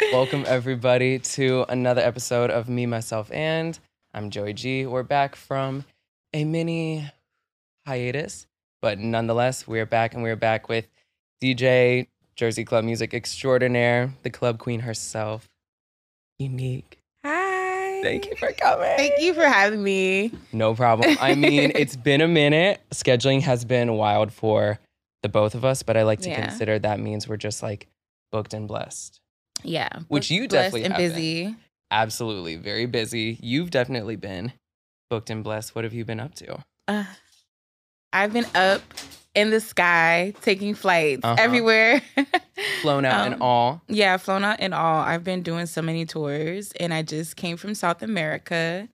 Welcome everybody to another episode of Me, Myself, and I'm Joey G. We're back from a mini hiatus, but nonetheless, we're back and we're back with DJ Jersey Club Music Extraordinaire, the club queen herself, Unique. Hi. Thank you for coming. Thank you for having me. No problem. I mean, it's been a minute. Scheduling has been wild for the both of us, but I like to Yeah. consider that means we're just like booked and blessed. Yeah. Which you definitely and have been. busy. Absolutely. Very busy. You've definitely been booked and blessed. What have you been up to? Uh, I've been up in the sky taking flights Uh-huh. everywhere. Flown out and Um, all. Yeah, flown out and all. I've been doing so many tours and I just came from South America.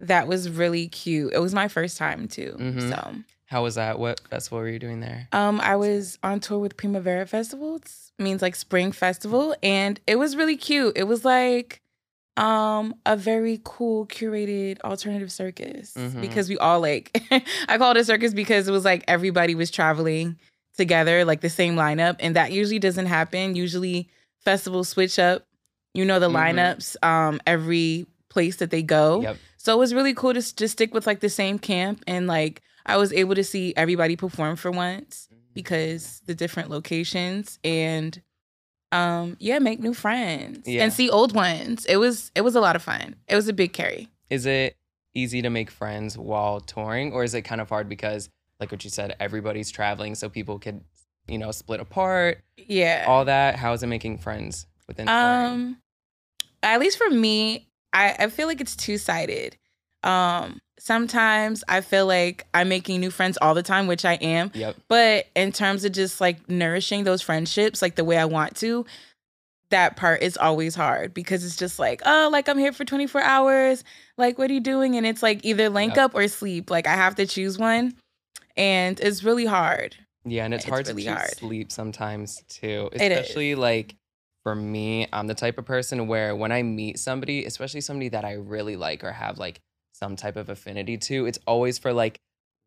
That was really cute. It was my first time too. Mhm. So How was that? What festival were you doing there? Um, I was on tour with Primavera Festival. It means like spring festival, and it was really cute. It was like um a very cool curated alternative circus Mhm. because we all like I call it a circus because it was like everybody was traveling together, like the same lineup, and that usually doesn't happen. Usually festivals switch up, you know, the Mhm. lineups um every place that they go. Yep. So it was really cool to just stick with like the same camp and like I was able to see everybody perform for once because the different locations and um yeah, make new friends Yeah. and see old ones. It was it was a lot of fun. It was a big carry. Is it easy to make friends while touring, or is it kind of hard because, like what you said, everybody's traveling, so people could, you know, split apart, Yeah. all that? How is it making friends within touring? Um at least for me, I, I feel like it's two sided. Um sometimes I feel like I'm making new friends all the time, which I am. Yep. But in terms of just like nourishing those friendships like the way I want to, that part is always hard because it's just like, oh, like I'm here for 24 hours. Like, what are you doing? And it's like either link Yep. up or sleep. Like, I have to choose one. And it's really hard. Yeah, and it's, It's hard really to hard. sleep sometimes too. It is. Especially like for me, I'm the type of person where when I meet somebody, especially somebody that I really like or have like some type of affinity to, it's always for like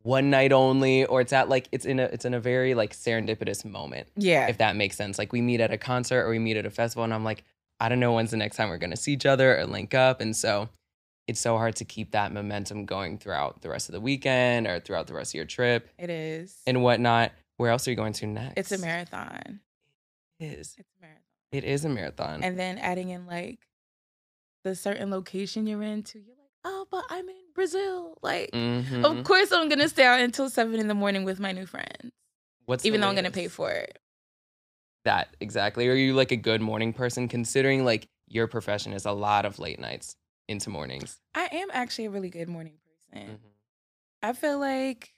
one night only or it's at like it's in a it's in a very like serendipitous moment, Yeah. if that makes sense. Like we meet at a concert or we meet at a festival and I'm like, I don't know when's the next time we're gonna see each other or link up. And so it's so hard to keep that momentum going throughout the rest of the weekend or throughout the rest of your trip it is. and whatnot. Where else are you going to next? it's a marathon. It is. It's a marathon. It is a marathon. And then adding in like the certain location you're you're like, oh, but I'm in Brazil. Like, Mhm. of course I'm gonna stay out until seven in the morning with my new friends. What's Even though I'm gonna pay for it. that exactly. Are you like a good morning person considering like your profession is a lot of late nights into mornings? I am actually a really good morning person. Mhm. I feel like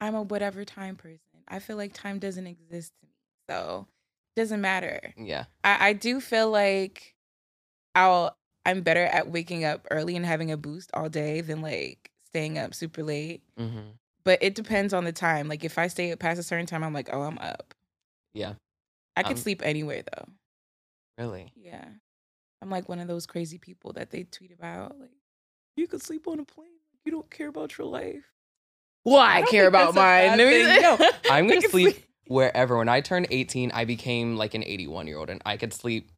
I'm a whatever time person. I feel like time doesn't exist to me. So it doesn't matter. Yeah. I, I do feel like I'll I'm better at waking up early and having a boost all day than like staying up super late. hmm But it depends on the time. Like if I stay up past a certain time, I'm like, oh, I'm up. Yeah. I could Um, sleep anywhere though. Really. Yeah. I'm like one of those crazy people that they tweet about. Like, you could sleep on a plane. You don't care about your life. Well, I, don't care about mine. No, I'm gonna can sleep wherever. When I turned 18, I became like an 81 year old, and I could sleep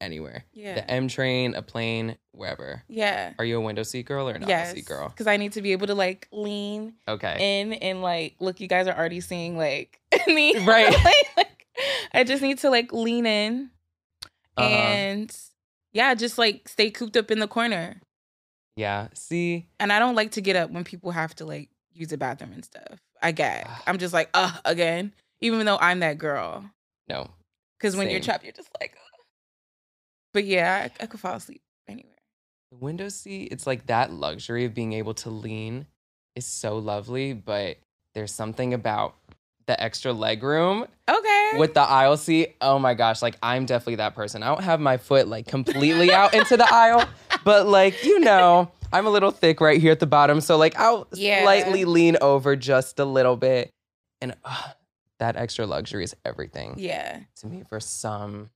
anywhere. Yeah. The M train, a plane, wherever. yeah. Are you a window seat girl or an aisle Yes. seat girl? Because I need to be able to like lean Okay. in and like look. You guys are already seeing like me. Right. like, I just need to like lean in Uh-huh. and yeah, just like stay cooped up in the corner. Yeah. See, And I don't like to get up when people have to like use the bathroom and stuff. I gag. I'm just like, uh, again, even though I'm that girl. no. Because when you're trapped, you're just like, Ugh. But yeah, I, I could fall asleep anywhere. The window seat, it's like that luxury of being able to lean is so lovely, but there's something about the extra leg room Okay. with the aisle seat. Oh my gosh, like I'm definitely that person. I don't have my foot like completely out into the aisle, but like, you know, I'm a little thick right here at the bottom. So like I'll Yeah. slightly lean over just a little bit. And uh, that extra luxury is everything Yeah. to me for some,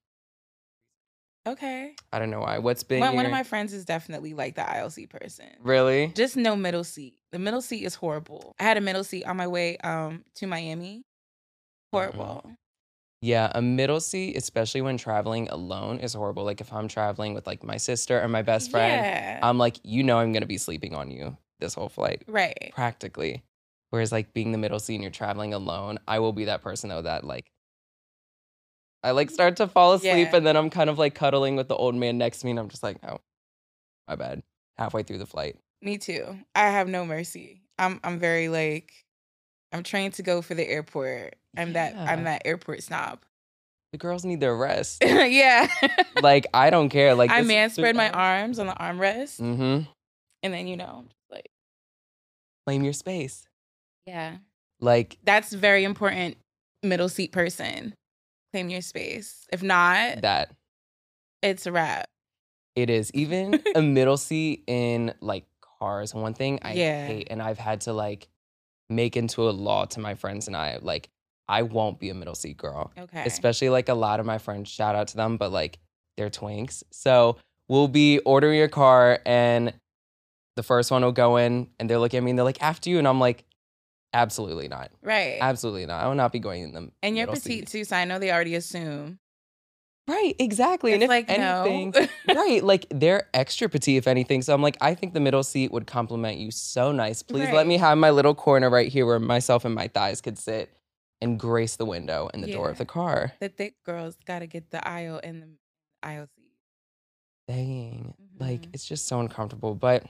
Okay. I don't know why. What's been One, one of my friends is definitely like the aisle seat person. really? Just no middle seat. The middle seat is horrible. I had a middle seat on my way um to Miami. Horrible. Yeah, a middle seat, especially when traveling alone, is horrible. Like if I'm traveling with like my sister or my best friend, Yeah. I'm like, you know, I'm gonna be sleeping on you this whole flight, right. practically. Whereas like being the middle seat and you're traveling alone, I will be that person though that like I like start to fall asleep Yeah. and then I'm kind of like cuddling with the old man next to me and I'm just like, oh, my bad. Halfway through the flight. Me too. I have no mercy. I'm I'm very like I'm trained to go for the airport. I'm that I'm that airport snob. The girls need their rest. yeah. like I don't care. Like I man spread my arms on the armrest Mm-hmm. and then you know, like Claim your space. yeah. Like That's very important middle seat person. Claim your space. If not, that. it's a wrap. It is. Even a middle seat in like cars, one thing I Yeah. hate, and I've had to like make into a law to my friends and I, like, I won't be a middle seat girl. Okay. Especially like a lot of my friends, shout out to them, but like they're twinks. So we'll be ordering a car and the first one will go in and they're looking at me and they're like, after you. And I'm like, absolutely not. right. Absolutely not. I will not be going in them. and you're petite seat. too, so I know they already assume. Right, exactly. and It's if like anything, no. right, like they're extra petite, if anything. So I'm like, I think the middle seat would compliment you so nice. Please let me have my little corner right here where myself and my thighs could sit and grace the window and the door of the car. the thick girls gotta get the aisle and the aisle seat. Dang. Like Mhm. it's just so uncomfortable. But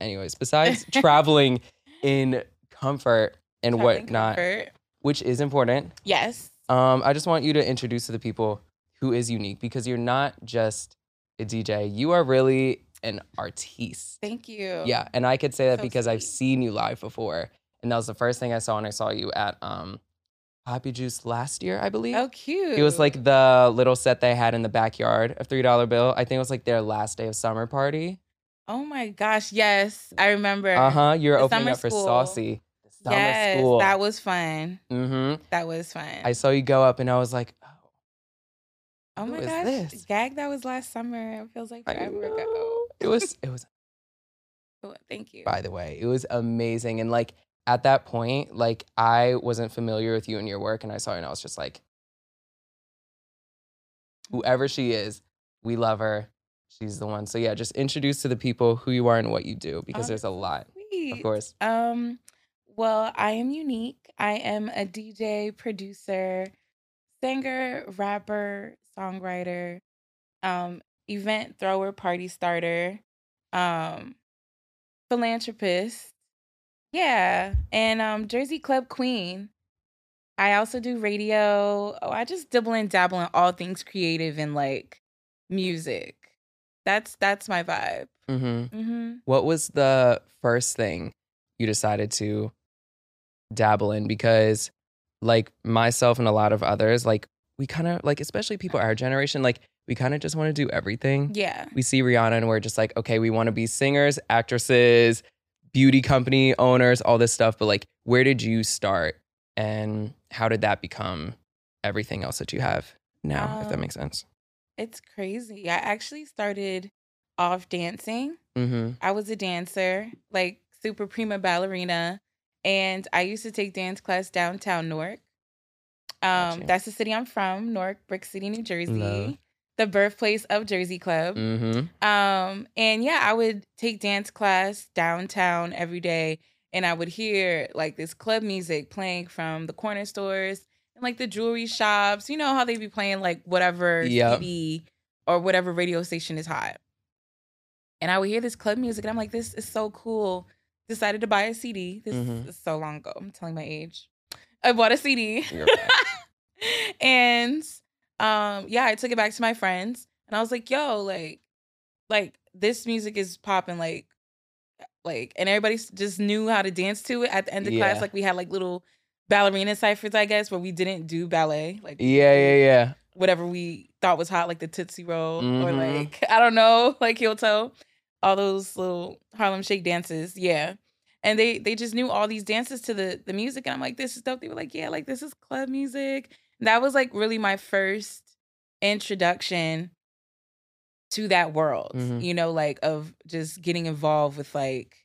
anyways, besides traveling in comfort and Traveling whatnot, comfort. which is important, Yes. um, I just want you to introduce to the people who is unique because you're not just a DJ. You are really an artiste. Thank you. Yeah, and I could say that So because I've seen you live before, and that was the first thing I saw when I saw you at um, Happy Juice last year, I believe. Oh, cute. It was like the little set they had in the backyard of three dollar bill. I think it was like their last day of summer party. Oh my gosh, yes, I remember. Uh huh. You're The opening up for school. Saucy. Summer yes, school. that was fun. mm-hmm. That was fun. I saw you go up, and I was like, oh, oh my gosh, this? gag that was last summer. It feels like forever ago. It was. It was. Oh, Thank you. by the way. It was amazing. And like at that point, like I wasn't familiar with you and your work, and I saw you and I was just like, whoever she is, we love her. She's the one. So yeah, just introduce to the people who you are and what you do because Oh, there's a lot, sweet. of course. Um, well, I am unique. I am a DJ, producer, singer, rapper, songwriter, um, event thrower, party starter, um, philanthropist. Yeah, and um, Jersey Club Queen. I also do radio. Oh, I just dibble and dabble in all things creative and like music. That's that's my vibe. hmm Mm-hmm. What was the first thing you decided to dabble in? Because like myself and a lot of others, like we kind of like, especially people our generation, like we kind of just want to do everything. Yeah. we see Rihanna and we're just like, okay, we want to be singers, actresses, beauty company owners, all this stuff. But like, where did you start and how did that become everything else that you have now, if that Um, makes sense? It's crazy. I actually started off dancing. Mm-hmm. I was a dancer, like super prima ballerina, and I used to take dance class downtown Newark. Um, Gotcha. that's the city I'm from, Newark, Brick City, New Jersey, Love. the birthplace of Jersey Club. Mm-hmm. Um, and yeah, I would take dance class downtown every day, and I would hear like this club music playing from the corner stores and like the jewelry shops. You know how they be playing like whatever Yep. CD or whatever radio station is hot. And I would hear this club music, and I'm like, this is so cool. Decided to buy a CD. This Mhm. is so long ago. I'm telling my age. I bought a CD. And um yeah, I took it back to my friends and I was like, yo, like like this music is popping like like and everybody just knew how to dance to it at the end of Yeah. class. Like we had like little ballerina ciphers, I guess, where we didn't do ballet. Like Yeah, yeah, yeah. Whatever we thought was hot, like the Tootsie Roll or Mhm. like I don't know, like heel toe. All those little Harlem Shake dances. Yeah. And they they just knew all these dances to the the music. And I'm like, this is dope. They were like, yeah, like this is club music. And that was like really my first introduction to that world, Mhm. you know, like of just getting involved with like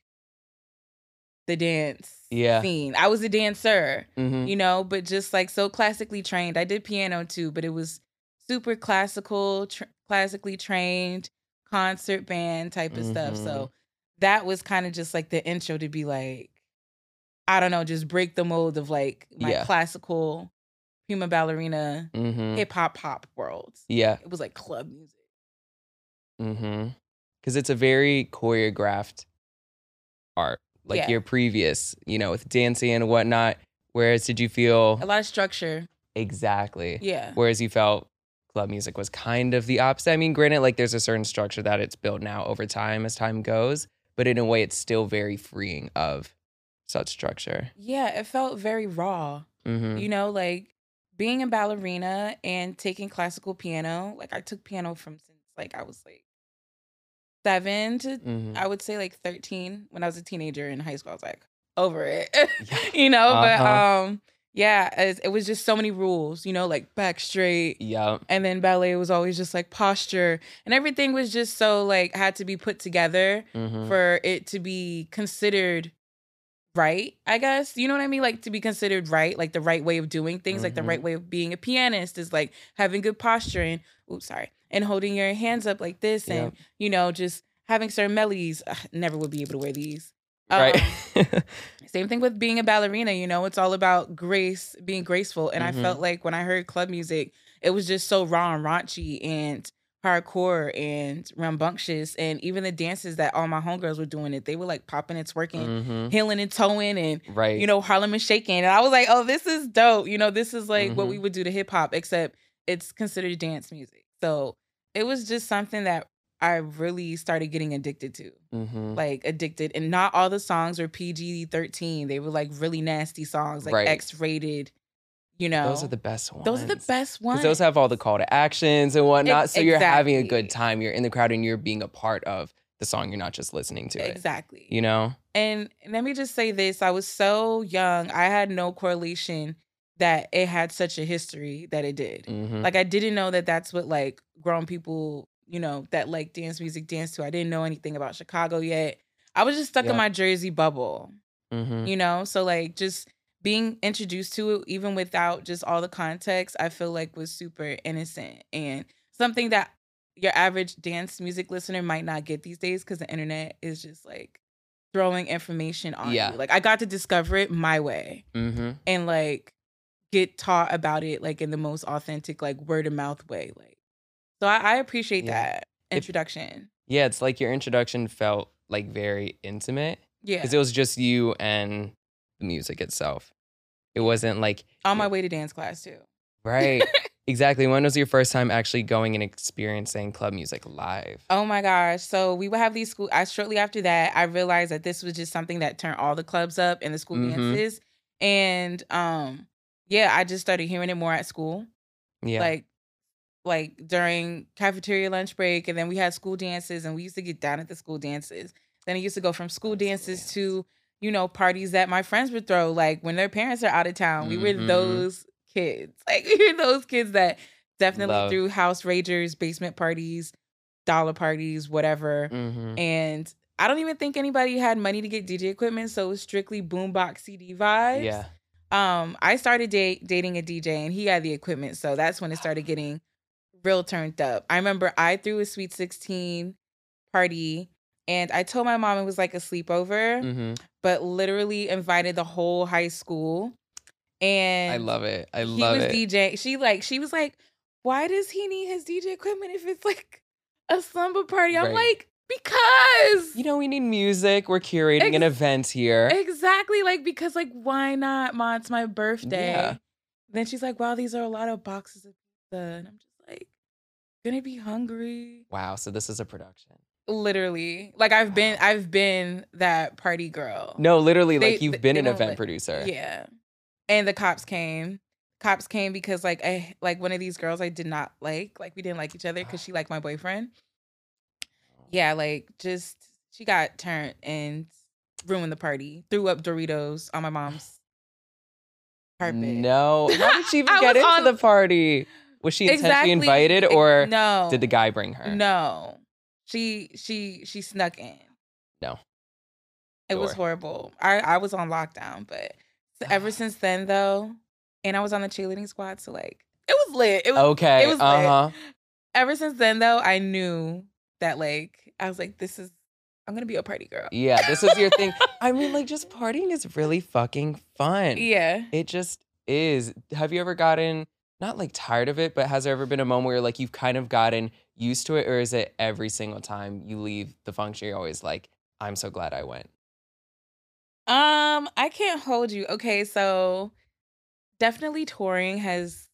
the dance Yeah. scene. I was a dancer, hmm you know, but just like so classically trained. I did piano too, but it was super classical, tr- classically trained concert band type of stuff. Mhm. So that was kind of just like the intro to be like, I don't know, just break the mold of like my Yeah. classical prima ballerina hmm hip hop pop world. Yeah. It was like club music. Mm-hmm. Because it's a very choreographed art, like Yeah. your previous, you know, with dancing and whatnot. Whereas, did you feel A lot of structure. exactly? Yeah. Whereas you felt club music was kind of the opposite. I mean, granted, like there's a certain structure that it's built now over time as time goes, but in a way, it's still very freeing of such structure. Yeah, it felt very raw. Mm-hmm. You know, like being a ballerina and taking classical piano. Like I took piano from since like I was like seven to hmm I would say like thirteen when I was a teenager in high school. I was like over it, you know. But Uh-huh. um, yeah, it, it was just so many rules. You know, like back straight, Yep. and then ballet was always just like posture, and everything was just so like had to be put together hmm for it to be considered right i guess. You know what i mean? Like to be considered right like the right way of doing things like the Mhm. right way of being a pianist is like having good posture and oops sorry and holding your hands up like this and you know just having certain melodies never would be able to wear these Right. Um, same thing with being a ballerina you know it's all about grace being graceful and Mhm. i felt like when i heard club music it was just so raw and raunchy and hardcore and rambunctious and even the dances that all my homegirls were doing it they were like popping and twerking hmm heeling and towing and Right. you know harlem and shaking and i was like oh this is dope you know this is like what Mhm. we would do to hip-hop except it's considered dance music so it was just something that i really started getting addicted to hmm like addicted and not all the songs were pg-13 they were like really nasty songs like Right. x-rated you know Those are the best ones. those are the best ones Because those have all the call to actions and whatnot. so you're having a good time. You're in the crowd and you're being a part of the song. You're not just listening to it. exactly You know? And let me just say this I was so young, I had no correlation that it had such a history that it did. hmm Like, I didn't know that that's what, like, grown people, you know, that like dance music dance to. I didn't know anything about Chicago yet. I was just stuck Yeah. in my Jersey bubble, hmm you know? So, like, just being introduced to it, even without just all the context, I feel like was super innocent and something that your average dance music listener might not get these days because the internet is just like throwing information on Yeah. you. Like I got to discover it my way hmm and like get taught about it like in the most authentic, like word of mouth way. Like so I, I appreciate Yeah. that introduction. Yeah, it's like your introduction felt like very intimate yeah. because it was just you and the music itself. It wasn't like, on my way to dance class too. right. exactly. When was your first time actually going and experiencing club music live? Oh my gosh. So we would have these school I shortly after that, I realized that this was just something that turned all the clubs up and the school Mhm. dances. And um yeah, I just started hearing it more at school. Yeah. Like like during cafeteria lunch break and then we had school dances and we used to get down at the school dances. Then it used to go from school dances to, you know, parties that my friends would throw like when their parents are out of town. We were Mhm. those kids. Like we were those kids that definitely Love. threw house ragers, basement parties, dollar parties, whatever. hmm And I don't even think anybody had money to get DJ equipment, so it was strictly boombox CD vibes. Yeah. Um, I started date, dating a DJ, and he had the equipment, so that's when it started getting real turned up. I remember I threw a Sweet Sixteen party, and I told my mom it was like a sleepover, hmm but literally invited the whole high school. And I love it. I he love was it. DJ. She like she was like, why does he need his DJ equipment if it's like a slumber party? I'm Right. like, because you know, we need music. We're curating an event here. exactly like because like why not? Ma, it's my birthday. Yeah. Then she's like, wow, these are a lot of boxes of pizza, and I'm just gonna be hungry. Wow. So this is a production. Literally, like I've been, I've been that party girl. No, literally, They- like you've been an event let- producer. Yeah. And the cops came. Cops came because like I like one of these girls I did not like. Like we didn't like each other because she liked my boyfriend. Oh. Yeah, like just she got turned and ruined the party. Threw up Doritos on my mom's carpet. No. How did she even get into on- the party? Was she intentionally Exactly. invited or no? did the guy bring her? No. She she she snuck in. No. It was horrible. I I was on lockdown, but ever since then though, and I was on the cheerleading squad, so like it was lit. It was Okay. it was lit. uh huh. ever since then though, I knew that like I was like, this is I'm gonna be a party girl. Yeah, this is your thing. I mean, like, just partying is really fucking fun. Yeah. It just is. Have you ever gotten not like tired of it, but has there ever been a moment where like you've kind of gotten used to it, or is it every single time you leave the function, you're always like, I'm so glad I went? Um, I can't hold you. Okay, so definitely touring has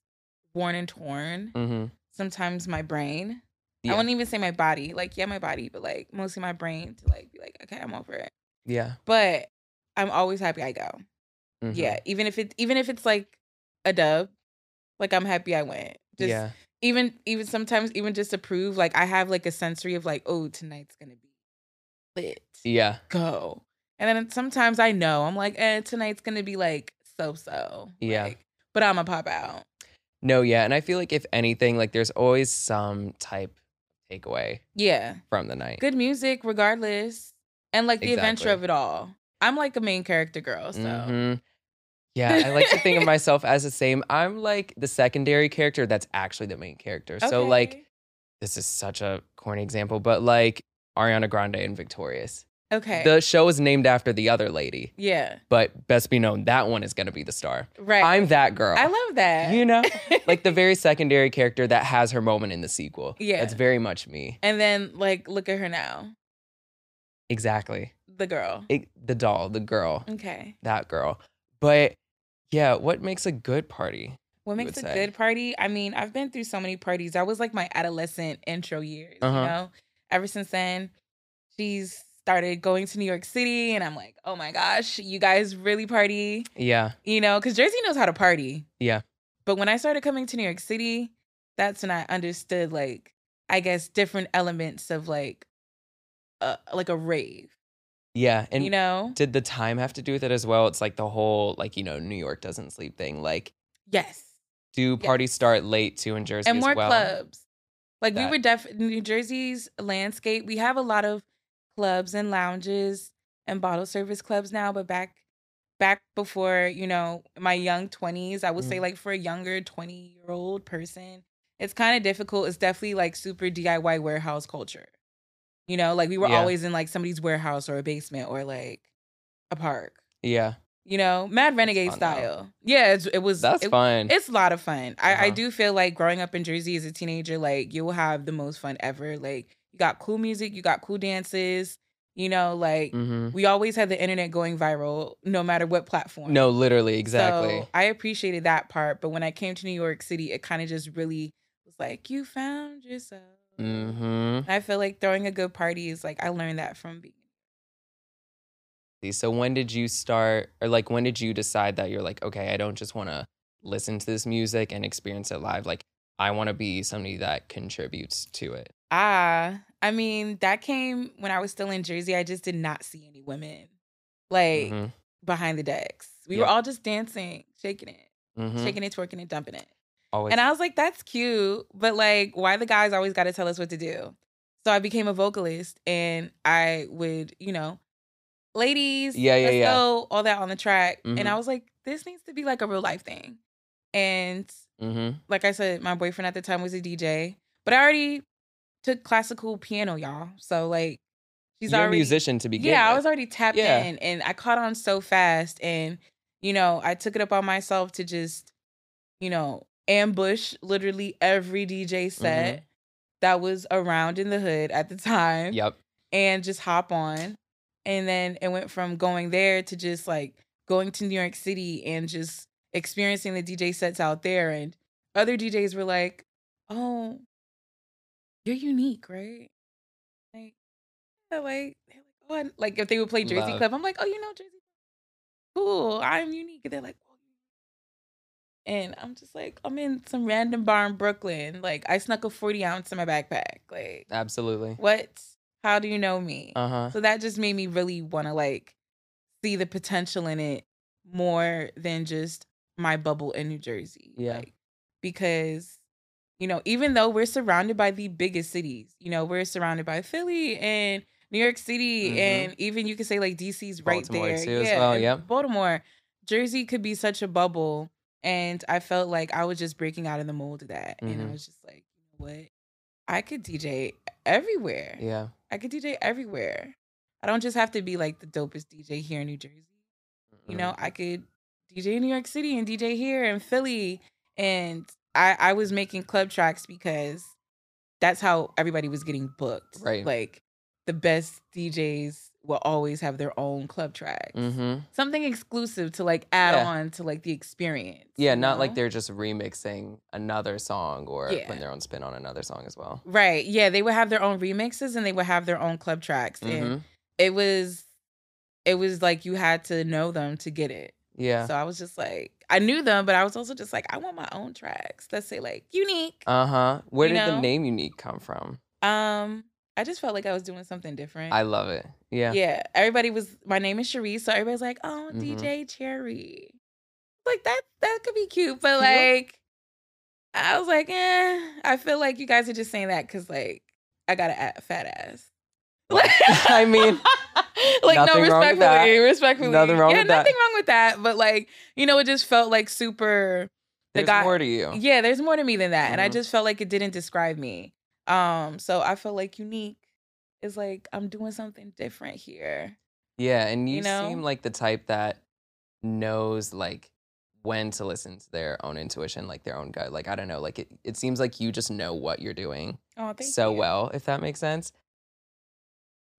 worn and torn. Mm-hmm. Sometimes my brain. I Yeah. wouldn't even say my body. Like, yeah, my body, but like mostly my brain to like be like, okay, I'm over it. Yeah. But I'm always happy I go. Mhm. Yeah. Even if it even if it's like a dub, like I'm happy I went. Just yeah. even even sometimes even just to prove like I have like a sensory of like, oh, tonight's gonna be lit. Yeah. Go. And then sometimes I know I'm like, eh, tonight's gonna be like so so. Yeah. Like, but I'm gonna pop out. No, yeah. And I feel like if anything, like there's always some type of takeaway Yeah. from the night. Good music, regardless. And like the adventure of it all. I'm like a main character girl, so Mhm. Yeah, I like to think of myself as the same. I'm like the secondary character that's actually the main character. Okay. So like this is such a corny example, but like Ariana Grande and Victorious. Okay. The show is named after the other lady, yeah. but best be known that one is going to be the star. Right. I'm that girl. I love that. You know, like the very secondary character that has her moment in the sequel. Yeah. That's very much me. and then like look at her now. Exactly. The girl. It, the doll, the girl, Okay. that girl. But yeah, what makes a good party? What makes a say? good party? I mean, I've been through so many parties. That was like my adolescent intro years, Uh-huh. you know? Ever since then, she's started going to New York City and I'm like, "Oh my gosh, you guys really party?" Yeah. You know, cuz Jersey knows how to party. Yeah. But when I started coming to New York City, that's when I understood like I guess different elements of like uh, like a rave, Yeah. And you know? did the time have to do with it as well? It's like the whole like, you know, New York doesn't sleep thing. Like, Yes. do parties Yes. start late too in Jersey and more well? clubs. Like we were def New Jersey's landscape. We have a lot of clubs and lounges and bottle service clubs now, but back back before you know my young twenties, I would say Mhm. like for a younger twenty year old person, it's kind of difficult. It's definitely like super DIY warehouse culture. You know, like we were Yeah. always in like somebody's warehouse or a basement or like a park. Yeah. You know, Mad Renegade fun, though. style. Yeah, it's, it was. That's it, fun. it's a lot of fun. I, I Uh-huh. do feel like growing up in Jersey as a teenager, like you will have the most fun ever. Like you got cool music, you got cool dances. You know, like hmm we always had the internet going viral, no matter what platform. No, literally, exactly. So I appreciated that part, but when I came to New York City, it kind of just really was like you found yourself. Hmm I feel like throwing a good party is like I learned that from being. So when did you start, or like when did you decide that you're like, okay, I don't just want to listen to this music and experience it live. Like I want to be somebody that contributes to it. Ah, I mean, that came when I was still in Jersey. I just did not see any women like Mhm. behind the decks. We were all just dancing, shaking it, Mhm. shaking it, twerking it, dumping it. Always. And I was like, that's cute, but like, why the guys always got to tell us what to do? So I became a vocalist and I would, you know, ladies, Yeah, yeah, yeah. go, all that on the track. Mhm. And I was like, this needs to be like a real life thing. And hmm like I said, my boyfriend at the time was a DJ, but I already took classical piano, y'all. So like, she's You're already a musician to begin yeah, I was already tapped Yeah. in, and I caught on so fast, and you know, I took it up on myself to just, you know, ambush literally every DJ set Mm-hmm. that was around in the hood at the time, Yep. and just hop on, and then it went from going there to just like going to New York City and just experiencing the DJ sets out there, and other DJs were like, "Oh, you're unique, right?" Like, yeah, like, oh, like if they would play Jersey Love. Club, I'm like, oh, you know Jersey Club, cool. I'm unique, and they're like, and I'm just like, I'm in some random bar in Brooklyn. Like, I snuck a 40 ounce in my backpack. Like, Absolutely. what? How do you know me? Uh huh. So that just made me really want to like see the potential in it more than just my bubble in New Jersey. Yeah. Like, because, you know, even though we're surrounded by the biggest cities, you know, we're surrounded by Philly and New York City, Mhm. and even you could say like DC's right Baltimore there. too as yeah, well, yep. Baltimore, Jersey could be such a bubble, and I felt like I was just breaking out of the mold of that, and I Mhm. was just like, you know what, I could DJ everywhere. Yeah. I could DJ everywhere. I don't just have to be like the dopest DJ here in New Jersey. You Mm. know, I could DJ in New York City and DJ here in Philly. And I, I was making club tracks because that's how everybody was getting booked. Right. Like the best DJs will always have their own club tracks. Mm-hmm. Something exclusive to like add Yeah. on to like the experience. Yeah, not like they're just remixing another song or Yeah. putting their own spin on another song as well. Right. Yeah. They would have their own remixes and they would have their own club tracks. And hmm it was it was like you had to know them to get it. Yeah. So I was just like, I knew them, but I was also just like, I want my own tracks. Let's say like unique. Uh huh. Where did the name Unique come from? Um, I just felt like I was doing something different. I love it. Yeah. yeah. Everybody was my name is Cherie, so everybody's like, oh, Mhm. DJ Cherry. Like that that could be cute, but like I was like, eh. I feel like you guys are just saying that because like I got a fat ass. I mean, like no, nothing wrong with respectfully, respectfully, Nothing wrong yeah, with that. nothing wrong with that. But like, you know, it just felt like super. The there's guy, more to you. yeah, there's more to me than that, and I Mhm. just felt like it didn't describe me. Um, so I feel like unique is like I'm doing something different here. Yeah, and you, You know? seem like the type that knows like when to listen to their own intuition, like their own gut. Like I don't know, like it, it seems like you just know what you're doing Oh, so you. well, if that makes sense.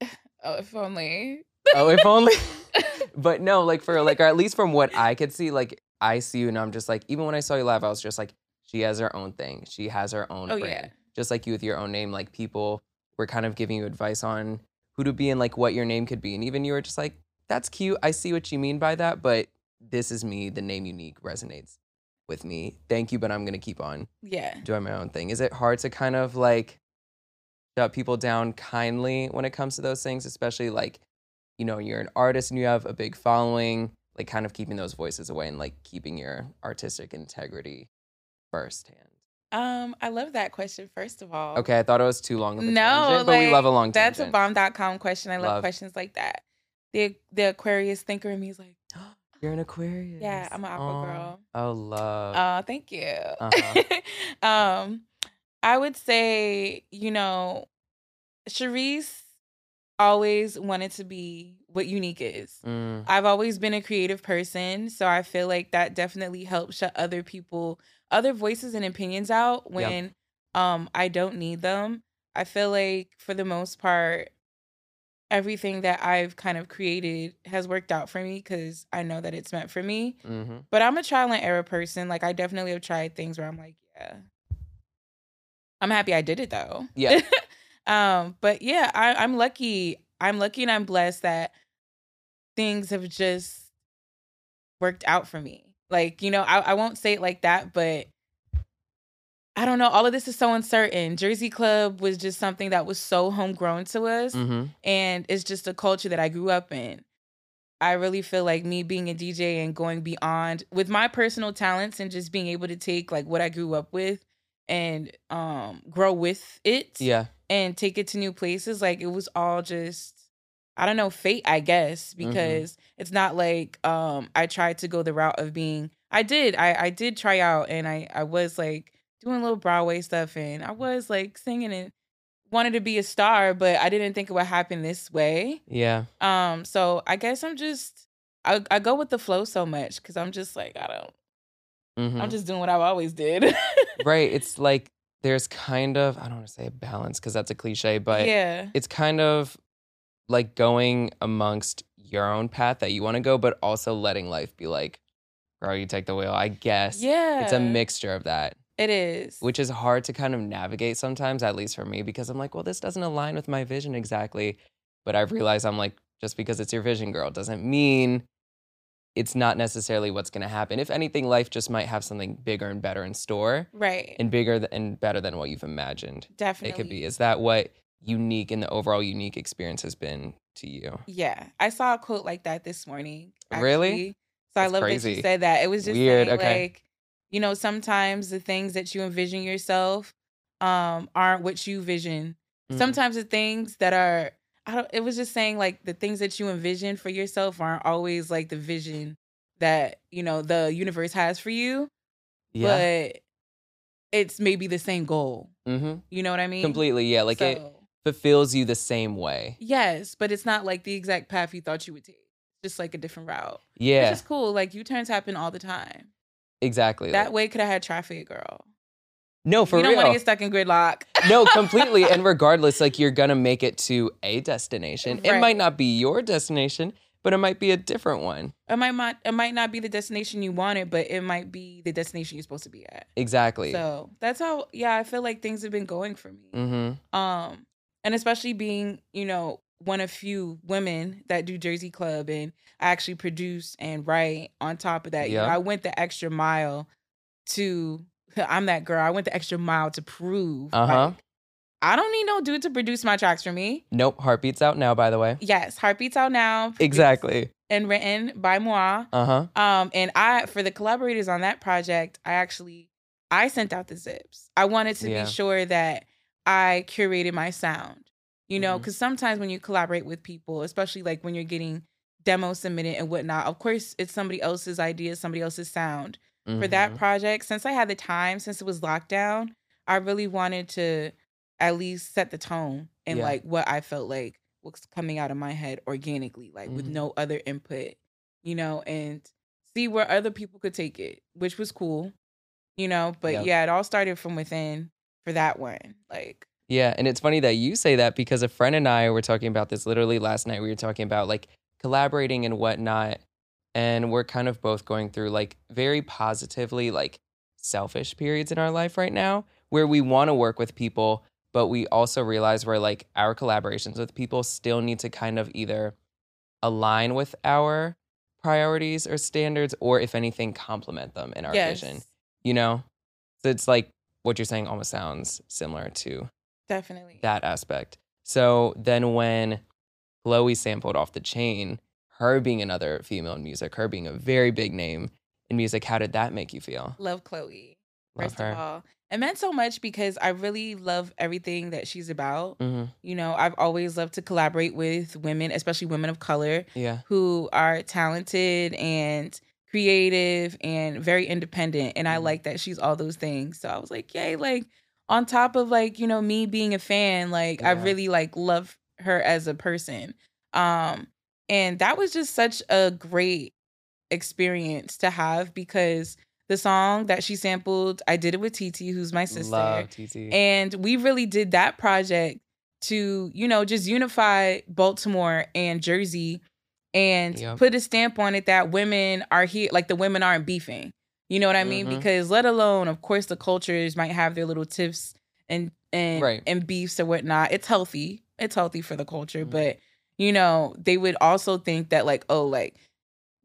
Oh, if only. Oh, if only. but no, like for like, or at least from what I could see, like I see you, and I'm just like, even when I saw you live, I was just like, she has her own thing. She has her own Oh, brand. yeah. Just like you with your own name, like people were kind of giving you advice on who to be and like what your name could be, and even you were just like, that's cute. I see what you mean by that, but this is me. The name unique resonates with me. Thank you, but I'm gonna keep on Yeah. doing my own thing. Is it hard to kind of like shut people down kindly when it comes to those things, especially like, you know, you're an artist and you have a big following, like kind of keeping those voices away and like keeping your artistic integrity firsthand. Um, I love that question. First of all, Okay, I thought it was too long of a No, tangent, but we love a long time. That's a bomb.com question. I love, Love. questions like that. The the Aquarius thinker in me is like, You're an Aquarius. Yeah, I'm an aqua Aw. girl. Oh, love. Oh, thank you. Uh-huh. um, I would say, you know, Charisse always wanted to be what unique is. Mm, I've always been a creative person, so I feel like that definitely helps shut other people, other voices and opinions out when um I don't need them. I feel like for the most part everything that I've kind of created has worked out for me cuz I know that it's meant for me. hmm But I'm a trial and error person. Like I definitely have tried things where I'm like, yeah. I'm happy I did it though. Yeah. um, but yeah, I, I'm lucky. I'm lucky and I'm blessed that things have just worked out for me. Like, you know, I, I won't say it like that, but I don't know. All of this is so uncertain. Jersey Club was just something that was so homegrown to us hmm and it's just a culture that I grew up in. I really feel like me being a DJ and going beyond with my personal talents and just being able to take like what I grew up with and um grow with it Yeah. and take it to new places like it was all just I don't know fate I guess Mm-hmm. because it's not like um I tried to go the route of being I did I I did try out and I I was like doing a little Broadway stuff and I was like singing and wanted to be a star but I didn't think it would happen this way Yeah. um so I guess I'm just I I go with the flow so much cuz I'm just like I don't Mhm. I'm just doing what I've always did right. It's like there's kind of, I don't want to say a balance because that's a cliche, but yeah it's kind of like going amongst your own path that you want to go, but also letting life be like, girl, you take the wheel. I guess. yeah It's a mixture of that, it is which is hard to kind of navigate sometimes, at least for me, because I'm like, well, this doesn't align with my vision exactly. But I've realized I'm like, just because it's your vision, girl, doesn't mean it's not necessarily what's going to happen. If anything, life just might have something bigger and better in store right and bigger th- and better than what you've imagined definitely it could be. Is that what unique and the overall unique experience has been to you? Yeah, I saw a quote like that this morning. Really? actually. So I That's love that you said that. It was just Weird, saying, okay. like, you know, sometimes the things that you envision yourself um aren't what you vision. Mhm. Sometimes the things that are I don't, it was just saying like the things that you envision for yourself aren't always like the vision that you know the universe has for you, Yeah. but it's maybe the same goal. mm-hmm. You know what I mean? Completely. Yeah. Like it So, fulfills you the same way. Yes, but it's not like the exact path you thought you would take. Just like a different route. Yeah. Which is cool. Like U turns happen all the time. exactly. That Like- way could have had traffic, girl. no, for real. you don't want to get stuck in gridlock. no, completely. And regardless, like you're gonna make it to a destination. It might not be your destination, but it might be a different one. It might not it might not be the destination you wanted, but it might be the destination you're supposed to be at. Exactly. So that's how yeah, I feel like things have been going for me. mm-hmm. Um and especially being, you know, one of few women that do Jersey Club and I actually produce and write on top of that. You know, Yeah. I went the extra mile to I'm that girl. I went the extra mile to prove Uh-huh. like, I don't need no dude to produce my tracks for me. Nope. Heartbeats out now, by the way. Yes, Heartbeats out now. Exactly. And written by moi. Uh-huh. Um, and I for the collaborators on that project, I actually I sent out the zips. I wanted to Yeah. be sure that I curated my sound. You know, because sometimes when you collaborate with people, especially like when you're getting demos submitted and whatnot, of course it's somebody else's idea, somebody else's sound. For that Mhm. project, since I had the time, since it was lockdown, I really wanted to at least set the tone and Yeah. like what I felt like was coming out of my head organically, like with Mhm. no other input, you know, and see where other people could take it, which was cool, you know. But Yep. yeah, it all started from within for that one. Like, Yeah, and it's funny that you say that because a friend and I were talking about this literally last night. We were talking about like collaborating and whatnot, and we're kind of both going through like very positively like selfish periods in our life right now where we want to work with people, but we also realize we're like our collaborations with people still need to kind of either align with our priorities or standards, or if anything, complement them in our yes, vision. You know, so it's like what you're saying almost sounds similar to definitely. that aspect. So then when Chloe sampled off the chain, her being another female in music, her being a very big name in music, how did that make you feel? Love Chloe. Love First her. of all, it meant so much because I really love everything that she's about. hmm You know, I've always loved to collaborate with women, especially women of color, Yeah. who are talented and creative and very independent. And I Mhm. like that she's all those things. So I was like, yay, like on top of like, you know, me being a fan, like I really like love her as a person. Um, and that was just such a great experience to have because the song that she sampled, I did it with TT who's my sister. Love TT. And we really did that project to, you know, just unify Baltimore and Jersey and Yep. put a stamp on it that women are here, like the women aren't beefing. You know what I mean? Mhm. Because let alone, of course, the cultures might have their little tiffs and and Right. and beefs or whatnot. It's healthy. It's healthy for the culture, Mhm. but you know, they would also think that like, oh, like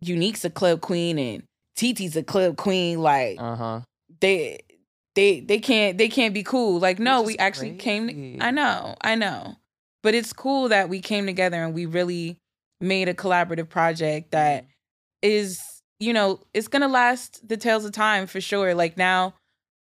Unique's a club queen and TT's a club queen. Like Uh huh. they they they can't they can't be cool. Like no, we actually came. crazy. I know, I know, but it's cool that we came together and we really made a collaborative project that Mm-hmm. you know it's gonna last the tales of time for sure. Like now.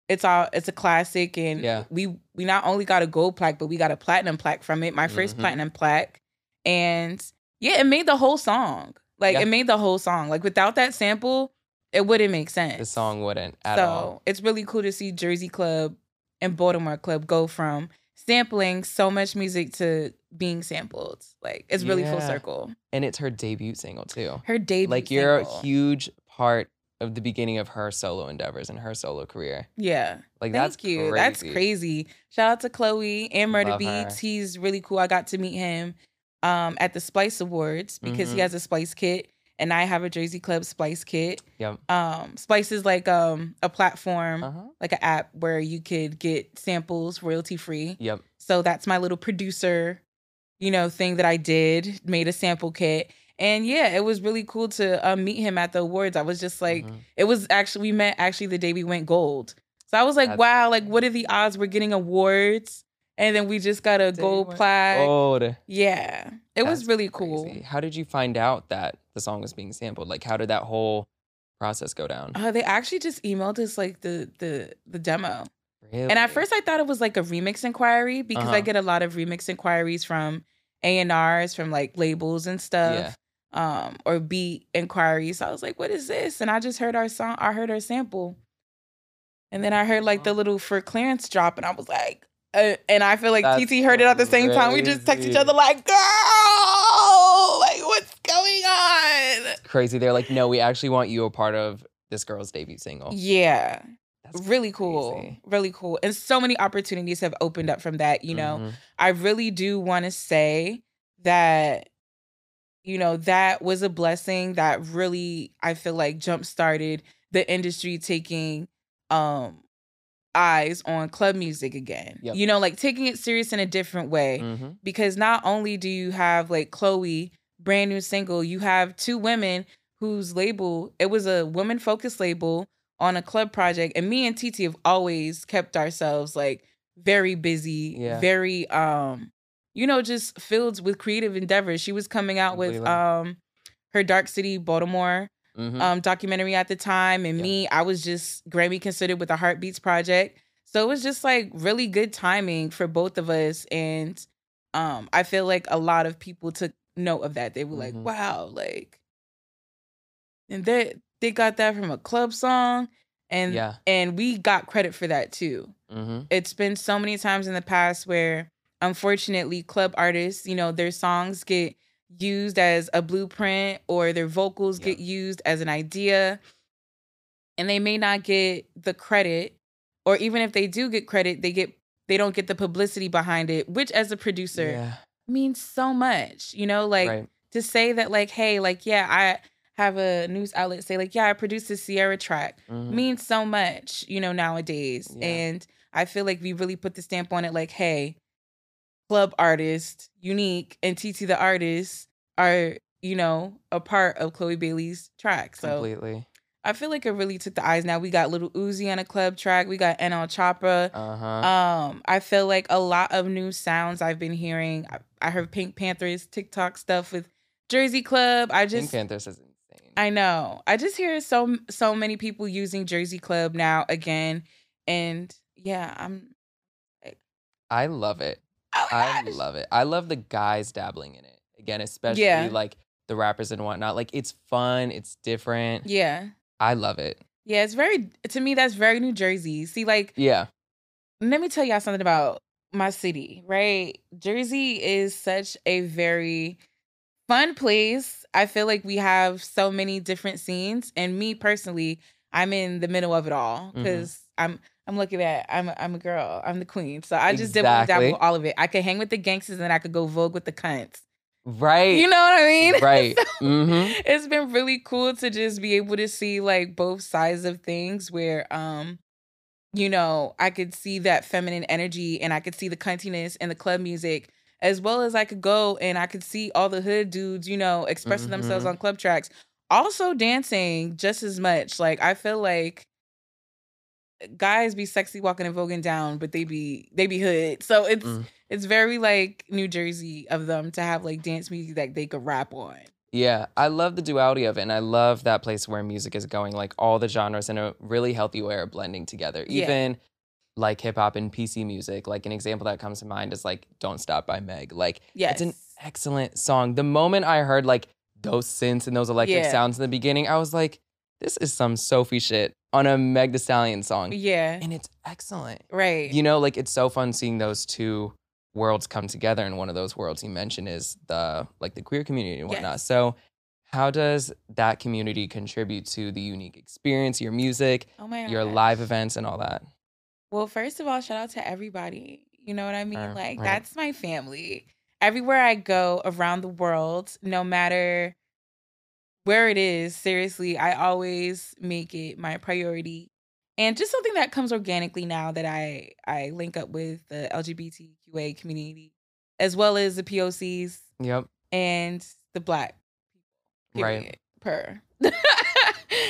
It's all it's a classic and Yeah. we we not only got a gold plaque but we got a platinum plaque from it my 1st Mhm. platinum plaque and yeah it made the whole song like Yeah. it made the whole song like without that sample it wouldn't make sense The song wouldn't at so all. it's really cool to see Jersey Club and Baltimore Club go from sampling so much music to being sampled. Like it's really full circle. And it's her debut single too. Her debut, like you're single. a huge part of the beginning of her solo endeavors and her solo career. Yeah, Like thank that's you. crazy. That's crazy. Shout out to Chloe and Murda Love her. Beatz. He's really cool. I got to meet him um, at the Splice Awards because he Mhm. has a Splice kit and I have a Jersey Club Splice kit. Yep. Um, Splice is like um, a platform, Uh huh. like an app where you could get samples royalty free. Yep. So that's my little producer, you know, thing that I did, made a sample kit. And yeah, it was really cool to um, meet him at the awards. I was just like, Mhm. it was actually, we met actually the day we went gold. So I was like, That's- wow, like what are the odds we're getting awards? And then we just got a gold plaque. Gold. Yeah, it was really cool. Crazy. How did you find out that the song was being sampled? Like, how did that whole process go down? Uh, they actually just emailed us like the the the demo. Really? And at first I thought it was like a remix inquiry because I Uh-huh. get a lot of remix inquiries from A and R's from like labels and stuff. Um, or beat inquiries. So I was like, what is this? And I just heard our song, I heard our sample. And then I heard like the little for clearance drop, and I was like, uh, and I feel like That's TT heard it at the same time. We just text each other like, girl, like what's going on? Crazy. They're like, no, we actually want you a part of this girl's debut single. Yeah, That's really cool, really cool, and so many opportunities have opened up from that. You know, Mhm. I really do want to say that, you know, that was a blessing that really I feel like jump started the industry taking um eyes on club music again. Yep. You know, like taking it serious in a different way Mhm. because not only do you have like Chloe, brand new single, you have two women whose label, it was a woman focused label on a club project. And me and TT have always kept ourselves like very busy, Yeah. very um, you know, just filled with creative endeavors. She was coming out with um her Dark City Baltimore Mhm. um documentary at the time and Yeah. me i was just grammy considered with the heartbeats project so it was just like really good timing for both of us and um i feel like a lot of people took note of that they were like Mhm. wow like and they they got that from a club song and yeah. and we got credit for that too hmm it's been so many times in the past where unfortunately club artists you know their songs get used as a blueprint or their vocals Yeah. get used as an idea and they may not get the credit or even if they do get credit they get they don't get the publicity behind it which as a producer Yeah. Means so much you know like right. to say that like hey like yeah i have a news outlet say like yeah i produced a sierra track Mhm. means so much, you know, nowadays. Yeah. And I feel like we really put the stamp on it like, hey, club artist, Uniiqu3, and TT the artist are, you know, a part of Chloe Bailey's track. So Completely. I feel like it really took the eyes now. We got Lil Uzi on a club track. We got NLE Choppa. Uh huh. Um, I feel like a lot of new sounds I've been hearing. I, I heard PinkPantheress TikTok stuff with Jersey Club. I just Pink Panthers is insane. I know. I just hear so so many people using Jersey Club now again, and yeah, I'm. I love it. Oh I gosh. love it. I love the guys dabbling in it. Again, especially Yeah. like the rappers and whatnot. Like it's fun. It's different. Yeah, I love it. yeah. It's very to me. That's very New Jersey. See, like, Yeah. let me tell y'all something about my city. Right, Jersey is such a very fun place. I feel like we have so many different scenes, and me personally, I'm in the middle of it all mm-hmm. because I'm. I'm looking at I'm a, I'm a girl. I'm the queen. So I just did dabble Exactly. all of it. I could hang with the gangsters and I could go vogue with the cunts. Right. You know what I mean? Right. So, Mhm. It's been really cool to just be able to see like both sides of things where um you know, I could see that feminine energy and I could see the cuntiness and the club music as well as I could go and I could see all the hood dudes, you know, expressing themselves Mhm. on club tracks. Also dancing just as much. Like I feel like guys be sexy walking and voguing down, but they be they be hood. So it's Mm. It's very like New Jersey of them to have like dance music that they could rap on. Yeah, I love the duality of it, and I love that place where music is going, like all the genres in a really healthy way are blending together. Yeah. Even like hip hop and PC music. Like an example that comes to mind is like "Don't Stop" by Meg. Like Yes. it's an excellent song. The moment I heard like those synths and those electric Yeah. sounds in the beginning, I was like, "This is some Sophie shit on a Meg Thee Stallion song," Yeah. and it's excellent. Right. You know, like it's so fun seeing those two worlds come together. And one of those worlds you mentioned is the like the queer community and whatnot. Yes. So how does that community contribute to the unique experience, your music, oh your live events and all that? Well, first of all, shout out to everybody. You know what I mean? Right, like right. that's my family. Everywhere I go around the world, no matter where it is, seriously, I always make it my priority. And just something that comes organically now that I I link up with the LGBTQA community as well as the POCs Yep. and the black people. Right. Per.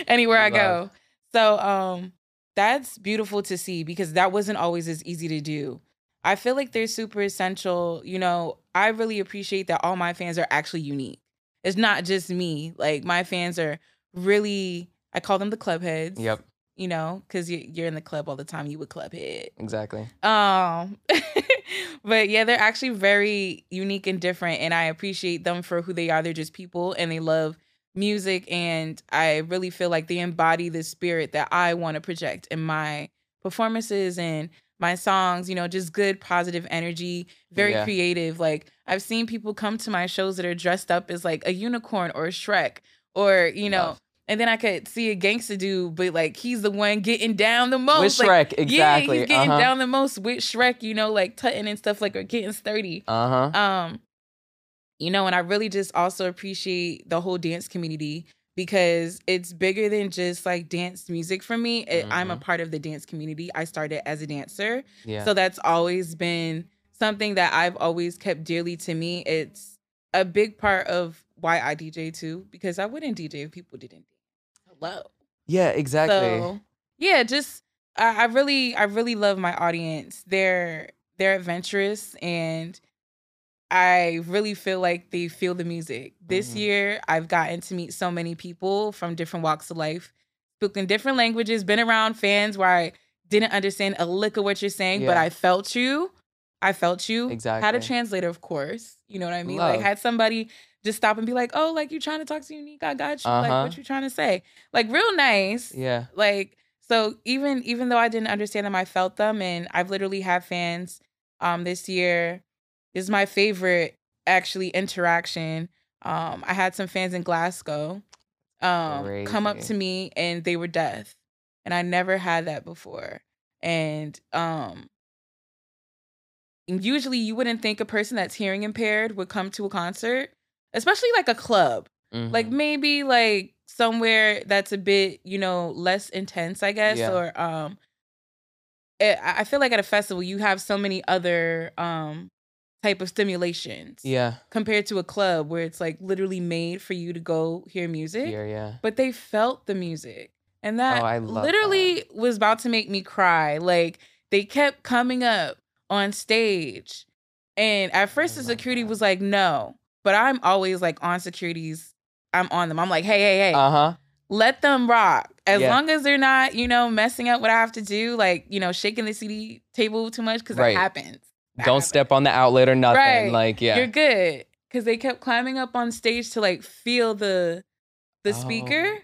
Anywhere I go. So um that's beautiful to see because that wasn't always as easy to do. I feel like they're super essential. You know, I really appreciate that all my fans are actually unique. It's not just me. Like my fans are really I call them the club heads. Yep. You know, because you're in the club all the time. You would club head. Exactly. Um, but yeah, they're actually very unique and different, and I appreciate them for who they are. They're just people, and they love music, and I really feel like they embody the spirit that I want to project in my performances and my songs. You know, just good, positive energy, very Yeah. creative. Like I've seen people come to my shows that are dressed up as like a unicorn or a Shrek, or you know. Love. And then I could see a gangster dude, but like he's the one getting down the most. With Like, Shrek, exactly. yeah, he's getting uh-huh. down the most with Shrek, you know, like tutting and stuff, like or getting sturdy. Uh huh. Um, you know, and I really just also appreciate the whole dance community because it's bigger than just like dance music for me. It, I'm a Mhm. part of the dance community. I started as a dancer, Yeah. so that's always been something that I've always kept dearly to me. It's a big part of why I DJ too, because I wouldn't DJ if people didn't Hello. yeah. Exactly. So yeah, just I, I really I really love my audience. They're they're adventurous and I really feel like they feel the music. This Mhm. year I've gotten to meet so many people from different walks of life, spoken different languages, been around fans where I didn't understand a lick of what you're saying, but I felt you. I felt you. Exactly. Had a translator, of course. You know what I mean? Love. Like had somebody just stop and be like, "Oh, like you're trying to talk to Uniiqu3? I got you. Like Uh-huh. what you trying to say?" Like real nice yeah. like so even even though i didn't understand them i felt them and i've literally had fans um this year this is my favorite actually interaction um i had some fans in glasgow um come up to me and they were deaf and i never had that before and um usually you wouldn't think a person that's hearing impaired would come to a concert especially like a club like Mhm. maybe like somewhere that's a bit you know less intense i guess Yeah. or um eh, i I feel like at a festival you have so many other um type of stimulations yeah. compared to a club where it's like literally made for you to go hear music Here. Yeah. but they felt the music and that Oh, literally was about to make me cry like they kept coming up on stage and at first I the security was like no but i'm always like on securities i'm on them i'm like hey hey hey Uh huh. let them rock as Yeah. long as they're not you know messing up what i have to do like you know shaking the cd table too much because Right. it happens That Don't happens. step on the outlet or nothing. Right. Like yeah. you're good because they kept climbing up on stage to like feel the the speaker Oh,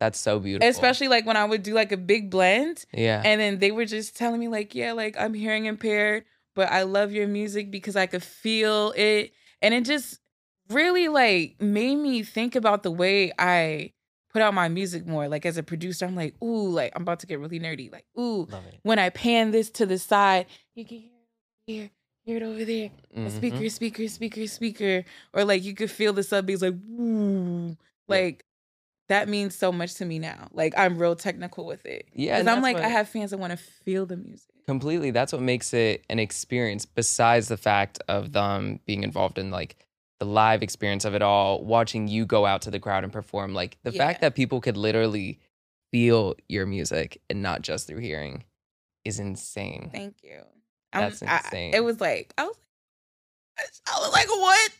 That's so beautiful. especially like when I would do like a big blend Yeah. and then they were just telling me like yeah like I'm hearing impaired but I love your music because I could feel it. And it just really like made me think about the way I put out my music more. Like as a producer I'm like ooh like I'm about to get really nerdy. Like ooh when I pan this to the side you can hear here hear it over there. A Mhm. speaker, speaker, speaker, speaker, or like you could feel the sub bass like woo, like that means so much to me now. Like I'm real technical with it. Yeah, because and I'm like I have fans that want to feel the music. completely that's what makes it an experience besides the fact of them being involved in like the live experience of it all watching you go out to the crowd and perform like the fact that people could literally feel your music and not just through hearing is insane Thank you. I'm- That's I- insane. it was like I was, I was like, what?